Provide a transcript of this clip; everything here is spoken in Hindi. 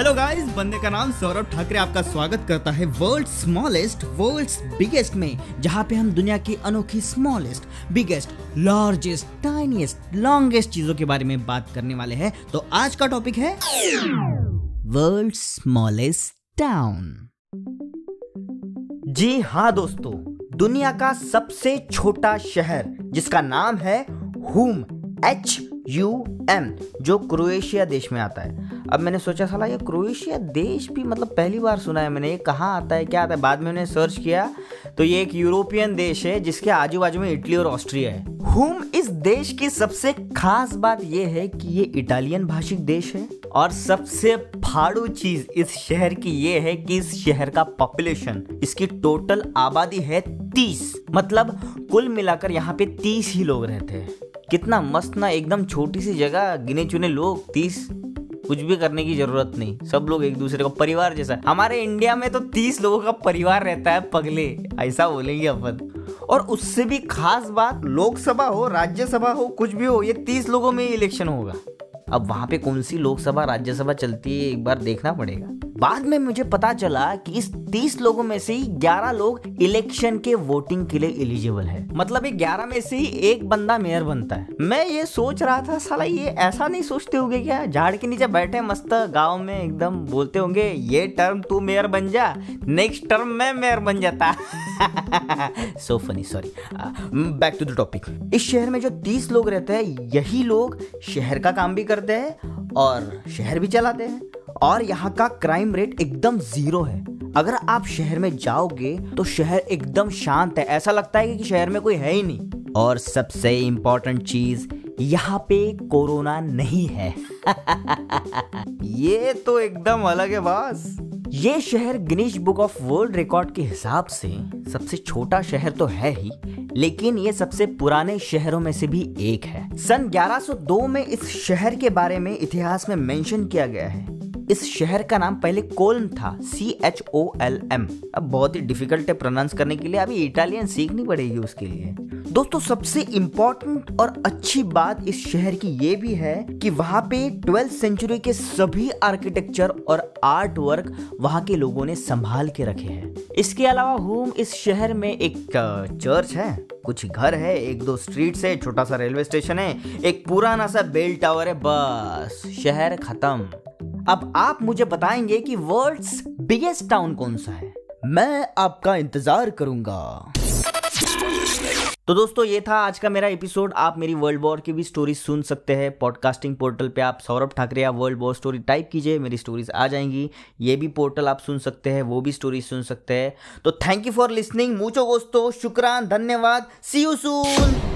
हेलो गाइस बंदे का नाम सौरभ ठाकरे आपका स्वागत करता है वर्ल्ड स्मॉलेस्ट वर्ल्ड बिगेस्ट में, जहाँ पे हम दुनिया की अनोखी smallest biggest largest tiniest longest चीज़ों के बारे में बात करने वाले हैं। तो आज का टॉपिक है वर्ल्ड स्मॉलेस्ट टाउन जी हाँ दोस्तों, दुनिया का सबसे छोटा शहर, जिसका नाम है हुम एच यू एम जो क्रोएशिया देश में आता है। अब मैंने सोचा, साला, ये क्रोएशिया देश भी मतलब पहली बार सुना है मैंने। ये कहाँ आता है, क्या आता है? बाद में मैंने सर्च किया तो ये एक यूरोपियन देश है, जिसके आजू बाजू में इटली और ऑस्ट्रिया है। हुम, इस देश की सबसे खास बात यह है कि ये इटालियन भाषिक देश है। और सबसे फाड़ू चीज़ इस शहर की ये है कि इस शहर का पॉपुलेशन इसकी टोटल आबादी है तीस। मतलब कुल मिलाकर यहाँ पे तीस ही लोग रहते हैं। कितना मस्त ना, एकदम छोटी सी जगह गिने चुने लोग, तीस, कुछ भी करने की ज़रूरत नहीं। सब लोग एक दूसरे का परिवार जैसा। हमारे इंडिया में तो तीस लोगों का परिवार रहता है पगले, ऐसा बोलेंगे अपन। और उससे भी खास बात, लोकसभा हो, राज्यसभा हो, कुछ भी हो, ये तीस लोगों में इलेक्शन होगा। अब वहाँ पे कौन सी लोकसभा, राज्यसभा चलती है, एक बार देखना पड़ेगा। बाद में मुझे पता चला कि इस तीस लोगों में से ही ग्यारह लोग इलेक्शन के वोटिंग के लिए एलिजिबल है। मतलब ये ग्यारह में से ही एक बंदा मेयर बनता है। मैं ये सोच रहा था, साला ये ऐसा नहीं सोचते होंगे क्या? झाड़ के नीचे बैठे मस्त गाँव में एकदम बोलते होंगे, ये टर्म तू मेयर बन जा नेक्स्ट टर्म मैं मेयर बन जाता। So funny sorry back to the topic इस शहर में जो तीस लोग रहते हैं, यही लोग शहर का काम भी करते हैं और शहर भी चलाते हैं। और यहाँ का क्राइम रेट एकदम ज़ीरो है। अगर आप शहर में जाओगे तो शहर एकदम शांत है। ऐसा लगता है कि शहर में कोई है ही नहीं। और सबसे इंपॉर्टेंट चीज़, यहाँ पे कोरोना नहीं है। ये तो एकदम अलग है बॉस। ये शहर Guinness book of world record के हिसाब से सबसे छोटा शहर तो है ही, लेकिन ये सबसे पुराने शहरों में से भी एक है। सन 1102 में इस शहर के बारे में इतिहास में मेंशन किया गया है। इस शहर का नाम पहले कोल्म था C H O L M अब बहुत ही डिफ़िकल्ट है प्रोनाउंस करने के लिए, अभी इटालियन सीखनी पड़ेगी उसके लिए। दोस्तों, सबसे इंपॉर्टेंट और अच्छी बात इस शहर की ये भी है कि वहाँ पे ट्वेल्थ सेंचुरी के सभी आर्किटेक्चर और आर्ट वर्क वहाँ के लोगों ने संभाल के रखे हैं। इसके अलावा होम इस शहर में एक चर्च है, कुछ घर है, एक दो स्ट्रीट है, छोटा सा रेलवे स्टेशन है, एक पुराना सा बेल टावर है, बस, शहर खत्म। अब आप मुझे बताएँगे कि वर्ल्ड्स बिगेस्ट टाउन कौन सा है। मैं आपका इंतज़ार करूँगा। तो दोस्तों, ये था आज का मेरा एपिसोड आप मेरी वर्ल्ड वॉर की भी स्टोरी सुन सकते हैं। पॉडकास्टिंग पोर्टल पे आप सौरभ ठाकरे या वर्ल्ड वॉर स्टोरी टाइप कीजिए, मेरी स्टोरीज आ जाएँगी। ये भी पोर्टल आप सुन सकते हैं, वो भी स्टोरी सुन सकते हैं। तो थैंक यू फॉर लिसनिंग मूचो दोस्तों, शुक्रान, धन्यवाद। सी यू सून